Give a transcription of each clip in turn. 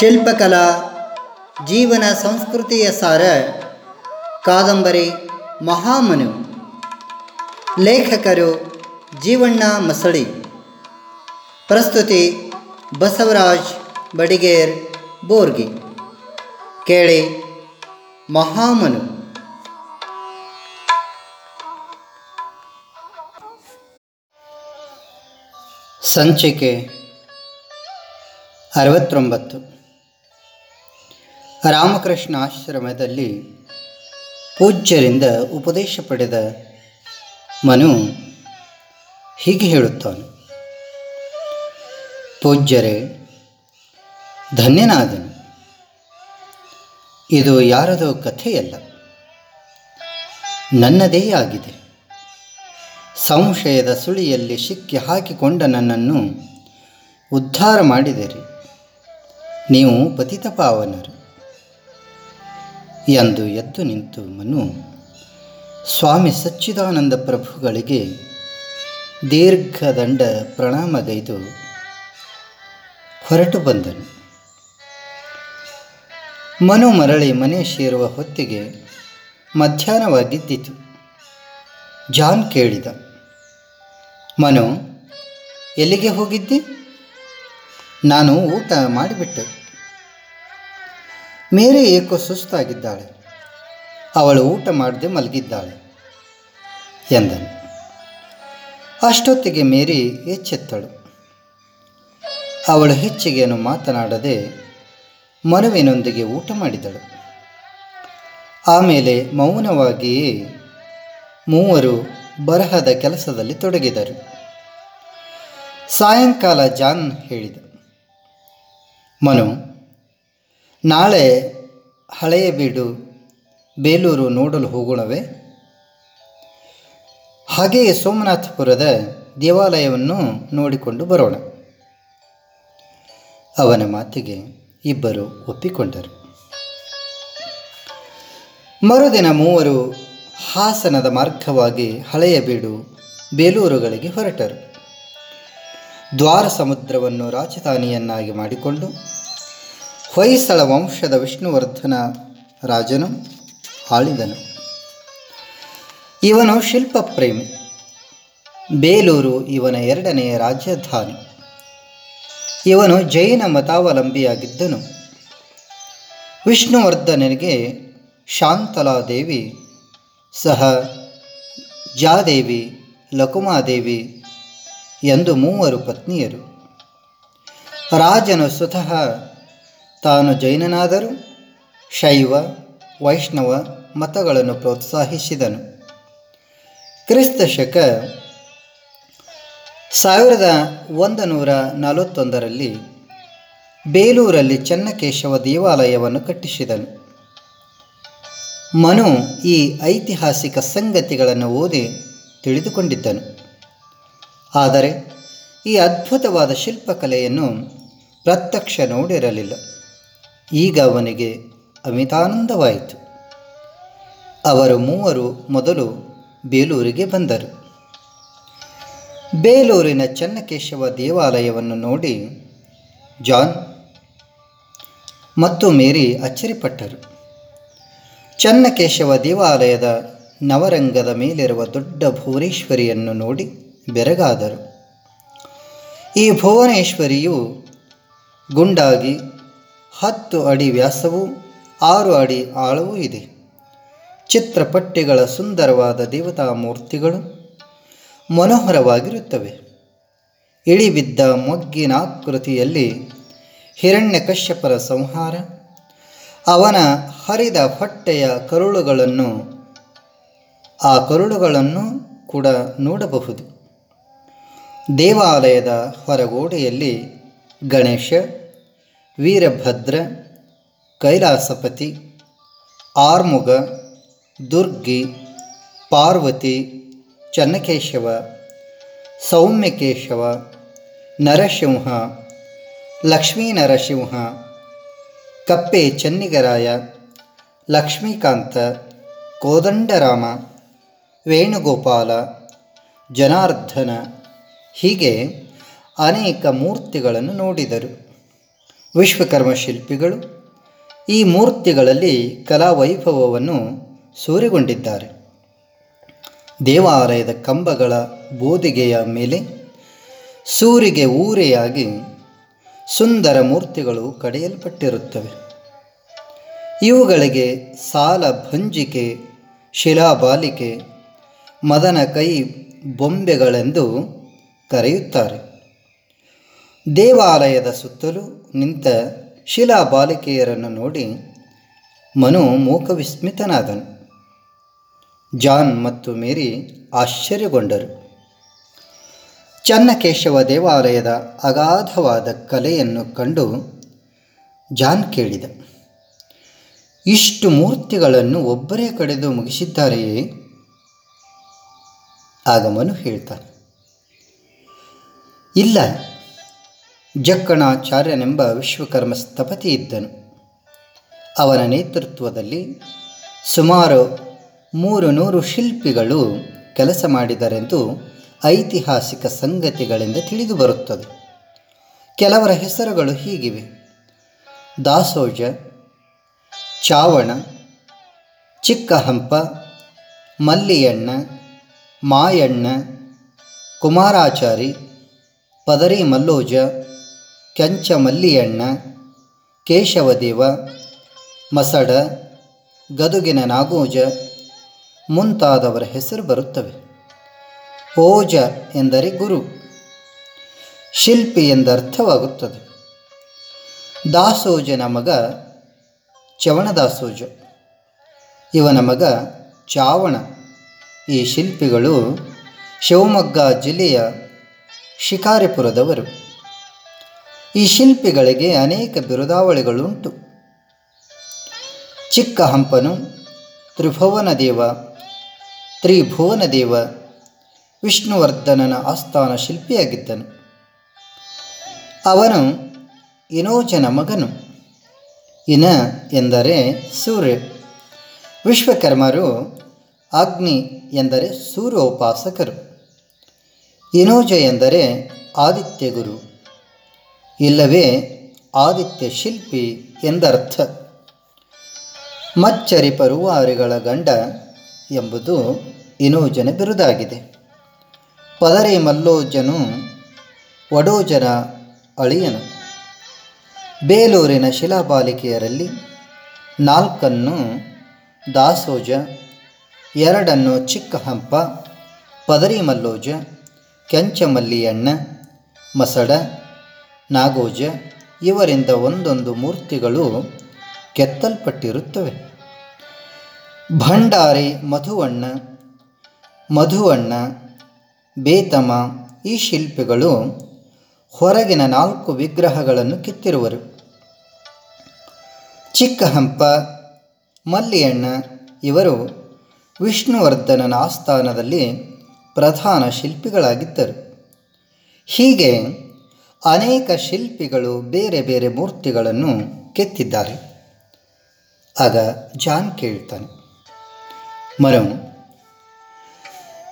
ಶಿಲ್ಪಕಲಾ, ಜೀವನ ಸಂಸ್ಕೃತಿಯ ಸಾರ, ಕಾದಂಬರಿ, ಮಹಾಮನು, ಲೇಖಕರು, ಜೀವಣ್ಣ ಮಸಳಿ, ಪ್ರಸ್ತುತಿ ಬಸವರಾಜ್ ಬಡಿಗೇರ್, ಬೋರ್ಗಿ, ಕೇಳಿ ಮಹಾಮನು. ಸಂಚಿಕೆ ಅರವತ್ತೊಂಬತ್ತು. ರಾಮಕೃಷ್ಣ ಆಶ್ರಮದಲ್ಲಿ ಪೂಜ್ಯರಿಂದ ಉಪದೇಶ ಪಡೆದ ಮನು ಹೀಗೆ ಹೇಳುತ್ತಾನೆ. ಪೂಜ್ಯರೇ, ಧನ್ಯನಾದನು. ಇದು ಯಾರದೋ ಕಥೆಯಲ್ಲ. ನನ್ನದೇ ಆಗಿದೆ. ಸಂಶಯದ ಸುಳಿಯಲ್ಲಿ ಸಿಕ್ಕಿ ಹಾಕಿಕೊಂಡ ನನ್ನನ್ನು ಉದ್ಧಾರ ಮಾಡಿದಿರಿ. ನೀವು ಪತಿತ ಪಾವನರು ಎಂದು ಎದ್ದು ನಿಂತು ಮನು, ಸ್ವಾಮಿ ಸಚ್ಚಿದಾನಂದ ಪ್ರಭುಗಳಿಗೆ ದೀರ್ಘದಂಡ ಪ್ರಣಾಮಗೈದು ಹೊರಟು ಬಂದನು. ಮನು ಮರಳಿ ಮನೆ ಸೇರುವ ಹೊತ್ತಿಗೆ ಮಧ್ಯಾಹ್ನವಾಗಿದ್ದಿತು. ಜಾನ್ ಕೇಳಿದ, ಮನು, ಎಲ್ಲಿಗೆ ಹೋಗಿದ್ದೆ? ನಾನು ಊಟ ಮಾಡಿಬಿಟ್ಟೆ. ಮೇರೆ ಏಕೋ ಸುಸ್ತಾಗಿದ್ದಾಳೆ. ಅವಳು ಊಟ ಮಾಡದೆ ಮಲಗಿದ್ದಾಳೆ ಎಂದನು. ಅಷ್ಟೊತ್ತಿಗೆ ಮೇರಿ ಎಚ್ಚೆತ್ತಳು. ಅವಳು ಹೆಚ್ಚಿಗೆಯನ್ನು ಮಾತನಾಡದೆ ಮನವಿನೊಂದಿಗೆ ಊಟ ಮಾಡಿದಳು. ಆಮೇಲೆ ಮೌನವಾಗಿಯೇ ಮೂವರು ಬರಹದ ಕೆಲಸದಲ್ಲಿ ತೊಡಗಿದರು. ಸಾಯಂಕಾಲ ಜಾನ್ ಹೇಳಿದ, ಮನು ನಾಳೆ ಹಳೆಯ ಬೀಡು ಬೇಲೂರು ನೋಡಲು ಹೋಗೋಣವೇ? ಹಾಗೆಯೇ ಸೋಮನಾಥಪುರದ ದೇವಾಲಯವನ್ನು ನೋಡಿಕೊಂಡು ಬರೋಣ. ಅವನ ಮಾತಿಗೆ ಇಬ್ಬರು ಒಪ್ಪಿಕೊಂಡರು. ಮರುದಿನ ಮೂವರು ಹಾಸನದ ಮಾರ್ಗವಾಗಿ ಹಳೆಯ ಬೀಡು ಬೇಲೂರುಗಳಿಗೆ ಹೊರಟರು. ದ್ವಾರ ಸಮುದ್ರವನ್ನು ರಾಜಧಾನಿಯನ್ನಾಗಿ ಮಾಡಿಕೊಂಡು ಹೊಯ್ಸಳ ವಂಶದ ವಿಷ್ಣುವರ್ಧನ ರಾಜನು ಆಳಿದನು. ಇವನು ಶಿಲ್ಪ ಪ್ರೇಮಿ ಬೇಲೂರು ಇವನ ಎರಡನೆಯ ರಾಜಧಾನಿ. ಇವನು ಜೈನ ಮತಾವಲಂಬಿಯಾಗಿದ್ದನು. ವಿಷ್ಣುವರ್ಧನನಿಗೆ ಶಾಂತಲಾದೇವಿ, ಸಹ ಜಾದೇವಿ, ಲಕುಮಾದೇವಿ ಎಂದು ಮೂವರು ಪತ್ನಿಯರು. ರಾಜನು ಸ್ವತಃ ತಾನು ಜೈನನಾದರೂ ಶೈವ, ವೈಷ್ಣವ ಮತಗಳನ್ನು ಪ್ರೋತ್ಸಾಹಿಸಿದನು. ಕ್ರಿಸ್ತ ಶಕ ಸಾವಿರದ ಒಂದು ನೂರ ನಲವತ್ತೊಂದರಲ್ಲಿ ಬೇಲೂರಲ್ಲಿ ಚನ್ನಕೇಶವ ದೇವಾಲಯವನ್ನು ಕಟ್ಟಿಸಿದನು. ಮನು ಈ ಐತಿಹಾಸಿಕ ಸಂಗತಿಗಳನ್ನು ಓದಿ ತಿಳಿದುಕೊಂಡಿದ್ದನು. ಆದರೆ ಈ ಅದ್ಭುತವಾದ ಶಿಲ್ಪಕಲೆಯನ್ನು ಪ್ರತ್ಯಕ್ಷ ನೋಡಿರಲಿಲ್ಲ. ಈಗ ಅವನಿಗೆ ಅಮಿತಾನಂದವಾಯಿತು. ಅವರು ಮೂವರು ಮೊದಲು ಬೇಲೂರಿಗೆ ಬಂದರು. ಬೇಲೂರಿನ ಚನ್ನಕೇಶವ ದೇವಾಲಯವನ್ನು ನೋಡಿ ಜಾನ್ ಮತ್ತು ಮೇರಿ ಅಚ್ಚರಿಪಟ್ಟರು. ಚನ್ನಕೇಶವ ದೇವಾಲಯದ ನವರಂಗದ ಮೇಲಿರುವ ದೊಡ್ಡ ಭುವನೇಶ್ವರಿಯನ್ನು ನೋಡಿ ಬೆರಗಾದರು. ಈ ಭುವನೇಶ್ವರಿಯು ಗುಂಡಾಗಿ ಹತ್ತು ಅಡಿ ವ್ಯಾಸವೂ, ಆರು ಅಡಿ ಆಳವೂ ಇದೆ. ಚಿತ್ರಪಟ್ಟಿಗಳ ಸುಂದರವಾದ ದೇವತಾ ಮೂರ್ತಿಗಳು ಮನೋಹರವಾಗಿರುತ್ತವೆ. ಇಳಿಬಿದ್ದ ಮೊಗ್ಗಿನಾಕೃತಿಯಲ್ಲಿ ಹಿರಣ್ಯಕಶ್ಯಪರ ಸಂಹಾರ, ಅವನ ಹರಿದ ಹೊಟ್ಟೆಯ ಕರುಳುಗಳನ್ನು, ಆ ಕರುಳುಗಳನ್ನು ಕೂಡ ನೋಡಬಹುದು. ದೇವಾಲಯದ ಹೊರಗೋಡೆಯಲ್ಲಿ ಗಣೇಶ ವೀರಭದ್ರ, ಕೈಲಾಸಪತಿ, ಆರ್ಮುಗ, ದುರ್ಗಿ, ಪಾರ್ವತಿ, ಚನ್ನಕೇಶವ, ಸೌಮ್ಯಕೇಶವ, ನರಸಿಂಹ, ಲಕ್ಷ್ಮೀ ನರಸಿಂಹ, ಕಪ್ಪೆ ಚನ್ನಿಗರಾಯ, ಲಕ್ಷ್ಮೀಕಾಂತ, ಕೋದಂಡರಾಮ, ವೇಣುಗೋಪಾಲ ಜನಾರ್ಧನ ಹೀಗೆ ಅನೇಕ ಮೂರ್ತಿಗಳನ್ನು ನೋಡಿದರು. ವಿಶ್ವಕರ್ಮ ಶಿಲ್ಪಿಗಳು ಈ ಮೂರ್ತಿಗಳಲ್ಲಿ ಕಲಾ ವೈಭವವನ್ನು ಸೂರೆಗೊಂಡಿದ್ದಾರೆ. ದೇವಾಲಯದ ಕಂಬಗಳ ಬೋದಿಗೆಯ ಮೇಲೆ ಸೂರಿಗೆ ಊರೆಯಾಗಿ ಸುಂದರ ಮೂರ್ತಿಗಳು ಕಡೆಯಲ್ಪಟ್ಟಿರುತ್ತವೆ. ಇವುಗಳಿಗೆ ಸಾಲ ಭಂಜಿಕೆ ಶಿಲಾಬಾಲಿಕೆ ಮದನ ಕೈ, ಬೊಂಬೆಗಳೆಂದು ಕರೆಯುತ್ತಾರೆ. ದೇವಾಲಯದ ಸುತ್ತಲೂ ನಿಂತ ಶಿಲಾ ಬಾಲಿಕೆಯರನ್ನು ನೋಡಿ ಮನು ಮೂಕವಿಸ್ಮಿತನಾದನು. ಜಾನ್ ಮತ್ತು ಮೇರಿ ಆಶ್ಚರ್ಯಗೊಂಡರು. ಚನ್ನಕೇಶವ ದೇವಾಲಯದ ಅಗಾಧವಾದ ಕಲೆಯನ್ನು ಕಂಡು ಜಾನ್ ಕೇಳಿದ, ಇಷ್ಟು ಮೂರ್ತಿಗಳನ್ನು ಒಬ್ಬರೇ ಕಡೆದು ಮುಗಿಸಿದ್ದಾರೆಯೇ? ಆಗ ಮನು ಹೇಳ್ತಾನೆ, ಇಲ್ಲ ಜಕ್ಕಣಾಚಾರ್ಯನೆಂಬ ವಿಶ್ವಕರ್ಮ ಸ್ಥಪತಿ ಇದ್ದನು ಅವನ ನೇತೃತ್ವದಲ್ಲಿ ಸುಮಾರು ಮೂರು ನೂರು ಶಿಲ್ಪಿಗಳು ಕೆಲಸ ಮಾಡಿದರೆಂದು ಐತಿಹಾಸಿಕ ಸಂಗತಿಗಳಿಂದ ತಿಳಿದು ಬರುತ್ತದೆ. ಕೆಲವರ ಹೆಸರುಗಳು ಹೀಗಿವೆ. ದಾಸೋಜ, ಚಾವಣ, ಚಿಕ್ಕಹಂಪ, ಮಲ್ಲಿಯಣ್ಣ, ಮಾಯಣ್ಣ, ಕುಮಾರಾಚಾರಿ, ಪದರಿ ಮಲ್ಲೋಜ ಕೆಂಚ ಮಲ್ಲಿಯಣ್ಣ, ಕೇಶವದೇವ, ಮಸಡ, ಗದುಗಿನ ನಾಗೋಜ ಮುಂತಾದವರ ಹೆಸರು ಬರುತ್ತವೆ. ಓಜ ಎಂದರೆ ಗುರು, ಶಿಲ್ಪಿ ಎಂದರ್ಥವಾಗುತ್ತದೆ ದಾಸೋಜನ ಮಗ ಚವಣದಾಸೋಜ ಇವನ ಮಗ ಚಾವಣ. ಈ ಶಿಲ್ಪಿಗಳು ಶಿವಮೊಗ್ಗ ಜಿಲ್ಲೆಯ ಶಿಕಾರಿಪುರದವರು. ಈ ಶಿಲ್ಪಿಗಳಿಗೆ ಅನೇಕ ಬಿರುದಾವಳಿಗಳುಂಟು. ಚಿಕ್ಕ ಹಂಪನು ತ್ರಿಭುವನ ದೇವ ವಿಷ್ಣುವರ್ಧನನ ಆಸ್ಥಾನ ಶಿಲ್ಪಿಯಾಗಿದ್ದನು. ಅವನು ಇನೋಜನ ಮಗನು. ಇನ ಎಂದರೆ ಸೂರ್ಯ. ವಿಶ್ವಕರ್ಮರು ಅಗ್ನಿ ಎಂದರೆ ಸೂರ್ಯೋಪಾಸಕರು. ಇನೋಜ ಎಂದರೆ ಆದಿತ್ಯ ಗುರು ಇಲ್ಲವೇ ಆದಿತ್ಯ ಶಿಲ್ಪಿ ಎಂದರ್ಥ. ಮಚ್ಚರಿ ಪರುವಾರಿಗಳ ಗಂಡ ಎಂಬುದು ಇನೋಜನ ಬಿರುದಾಗಿದೆ. ಪದರೆ ಮಲ್ಲೋಜನು ವಡೋಜನ ಅಳಿಯನು. ಬೇಲೂರಿನ ಶಿಲಾಬಾಲಿಕೆಯರಲ್ಲಿ ನಾಲ್ಕನ್ನು ದಾಸೋಜ, ಎರಡನ್ನು ಚಿಕ್ಕ ಹಂಪ ಪದರಿ ಮಲ್ಲೋಜ, ಕೆಂಚಮಲ್ಲಿಯಣ್ಣ, ಮಸಡ ನಾಗೋಜ, ಇವರಿಂದ ಒಂದೊಂದು ಮೂರ್ತಿಗಳು ಕೆತ್ತಲ್ಪಟ್ಟಿರುತ್ತವೆ. ಭಂಡಾರಿ, ಮಧುವಣ್ಣ ಮಧುವಣ್ಣ, ಬೇತಮ ಈ ಶಿಲ್ಪಿಗಳು ಹೊರಗಿನ ನಾಲ್ಕು ವಿಗ್ರಹಗಳನ್ನು ಕೆತ್ತಿರುವರು. ಚಿಕ್ಕಹಂಪ, ಮಲ್ಲಿಯಣ್ಣ ಇವರು ವಿಷ್ಣುವರ್ಧನನ ಆಸ್ಥಾನದಲ್ಲಿ ಪ್ರಧಾನ ಶಿಲ್ಪಿಗಳಾಗಿದ್ದರು. ಹೀಗೆ ಅನೇಕ ಶಿಲ್ಪಿಗಳು ಬೇರೆ ಬೇರೆ ಮೂರ್ತಿಗಳನ್ನು ಕೆತ್ತಿದ್ದಾರೆ. ಆಗ ಜಾನ್ ಕೇಳ್ತಾನೆ, ಮರಂ,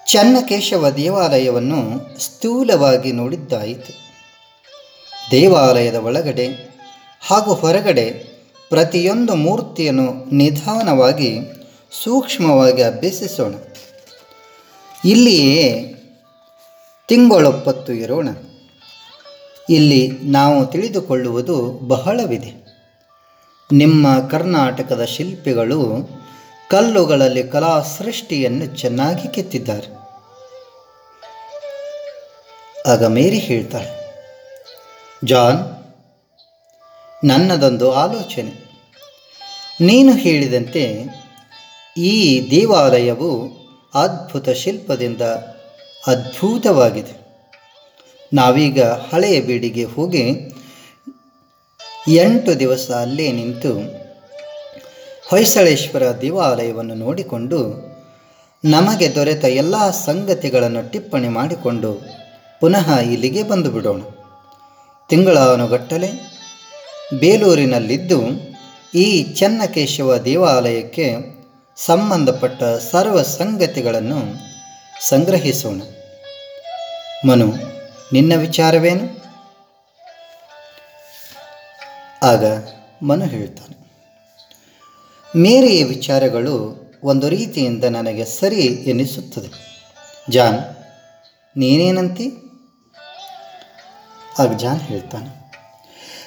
ಚನ್ನಕೇಶವ ದೇವಾಲಯವನ್ನು ಸ್ಥೂಲವಾಗಿ ನೋಡಿದ್ದಾಯಿತು. ದೇವಾಲಯದ ಒಳಗಡೆ ಹಾಗೂ ಹೊರಗಡೆ ಪ್ರತಿಯೊಂದು ಮೂರ್ತಿಯನ್ನು ನಿಧಾನವಾಗಿ ಸೂಕ್ಷ್ಮವಾಗಿ ಅಭ್ಯಸಿಸೋಣ. ಇಲ್ಲಿಯೇ ತಿಂಗಳೊಪ್ಪತ್ತು ಇರೋಣ. ಇಲ್ಲಿ ನಾವು ತಿಳಿದುಕೊಳ್ಳುವುದು ಬಹಳವಿದೆ. ನಿಮ್ಮ ಕರ್ನಾಟಕದ ಶಿಲ್ಪಿಗಳು ಕಲ್ಲುಗಳಲ್ಲಿ ಕಲಾ ಸೃಷ್ಟಿಯನ್ನು ಚೆನ್ನಾಗಿ ಕೆತ್ತಿದ್ದಾರೆ. ಆಗ ಮೇರಿ ಹೇಳ್ತಾಳೆ, ಜಾನ್, ನನ್ನದೊಂದು ಆಲೋಚನೆ. ನೀನು ಹೇಳಿದಂತೆ ಈ ದೇವಾಲಯವು ಅದ್ಭುತ ಶಿಲ್ಪದಿಂದ ಅದ್ಭುತವಾಗಿದೆ. ನಾವೀಗ ಹಳೆಯ ಬೀಡಿಗೆ ಹೋಗಿ ಎಂಟು ದಿವಸ ಅಲ್ಲೇ ನಿಂತು ಹೊಯ್ಸಳೇಶ್ವರ ದೇವಾಲಯವನ್ನು ನೋಡಿಕೊಂಡು ನಮಗೆ ದೊರೆತ ಎಲ್ಲ ಸಂಗತಿಗಳನ್ನು ಟಿಪ್ಪಣಿ ಮಾಡಿಕೊಂಡು ಪುನಃ ಇಲ್ಲಿಗೆ ಬಂದು ಬಿಡೋಣ. ತಿಂಗಳಾನುಗಟ್ಟಲೆ ಬೇಲೂರಿನಲ್ಲಿದ್ದು ಈ ಚೆನ್ನಕೇಶವ ದೇವಾಲಯಕ್ಕೆ ಸಂಬಂಧಪಟ್ಟ ಸರ್ವ ಸಂಗತಿಗಳನ್ನು ಸಂಗ್ರಹಿಸೋಣ. ಮನು ನಿನ್ನ ವಿಚಾರವೇನು? ಆಗ ಮನು ಹೇಳ್ತಾನೆ ಮೇರಿಯ ವಿಚಾರಗಳು ಒಂದು ರೀತಿಯಿಂದ ನನಗೆ ಸರಿ ಎನಿಸುತ್ತದೆ. ಜಾನ್, ನೀನೇನಂತಿ? ಆಗ ಜಾನ್ ಹೇಳ್ತಾನೆ,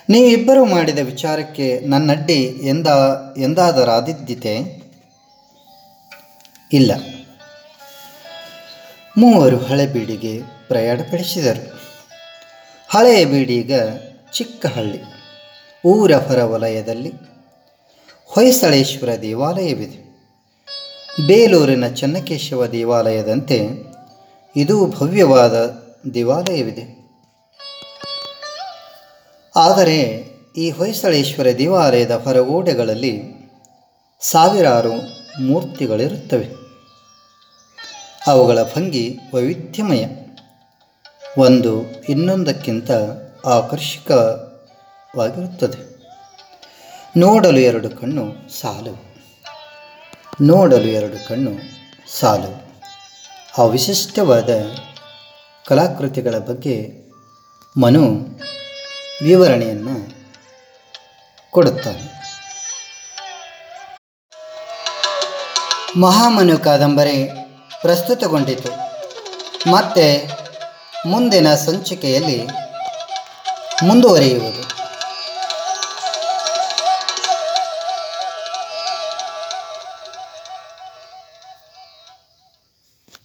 ನೀವಿಬ್ಬರು ಮಾಡಿದ ವಿಚಾರಕ್ಕೆ ನನ್ನಡ್ಡಿ ಎಂದ, ಎಂದಾದರಾದಿದ್ದಿತೆ? ಇಲ್ಲ. ಮೂವರು ಹಳೆ ಬೀಡಿಗೆ ಪ್ರಯಾಣ ಬೆಳೆಸಿದರು ಹಳೆಯ ಬೀಡೀಗ ಚಿಕ್ಕಹಳ್ಳಿ ಊರ ಹೊರವಲಯದಲ್ಲಿ ಹೊಯ್ಸಳೇಶ್ವರ ದೇವಾಲಯವಿದೆ. ಬೇಲೂರಿನ ಚನ್ನಕೇಶವ ದೇವಾಲಯದಂತೆ ಇದು ಭವ್ಯವಾದ ದೇವಾಲಯವಿದೆ. ಆದರೆ ಈ ಹೊಯ್ಸಳೇಶ್ವರ ದೇವಾಲಯದ ಹೊರಗೋಡೆಗಳಲ್ಲಿ ಸಾವಿರಾರು ಮೂರ್ತಿಗಳಿರುತ್ತವೆ. ಅವುಗಳ ಭಂಗಿ ವೈವಿಧ್ಯಮಯ. ಒಂದು ಇನ್ನೊಂದಕ್ಕಿಂತ ಆಕರ್ಷಕವಾಗಿರುತ್ತದೆ. ನೋಡಲು ಎರಡು ಕಣ್ಣು ಸಾಲವು. ನೋಡಲು ಎರಡು ಕಣ್ಣು ಸಾಲವು. ಆ ವಿಶಿಷ್ಟವಾದ ಕಲಾಕೃತಿಗಳ ಬಗ್ಗೆ ಮನು ವಿವರಣೆಯನ್ನು ಕೊಡುತ್ತಾನೆ. ಮಹಾಮನು ಕಾದಂಬರಿ ಪ್ರಸ್ತುತಗೊಂಡಿತು. ಮತ್ತೆ ಮುಂದಿನ ಸಂಚಿಕೆಯಲ್ಲಿ ಮುಂದುವರಿಯುವುದು.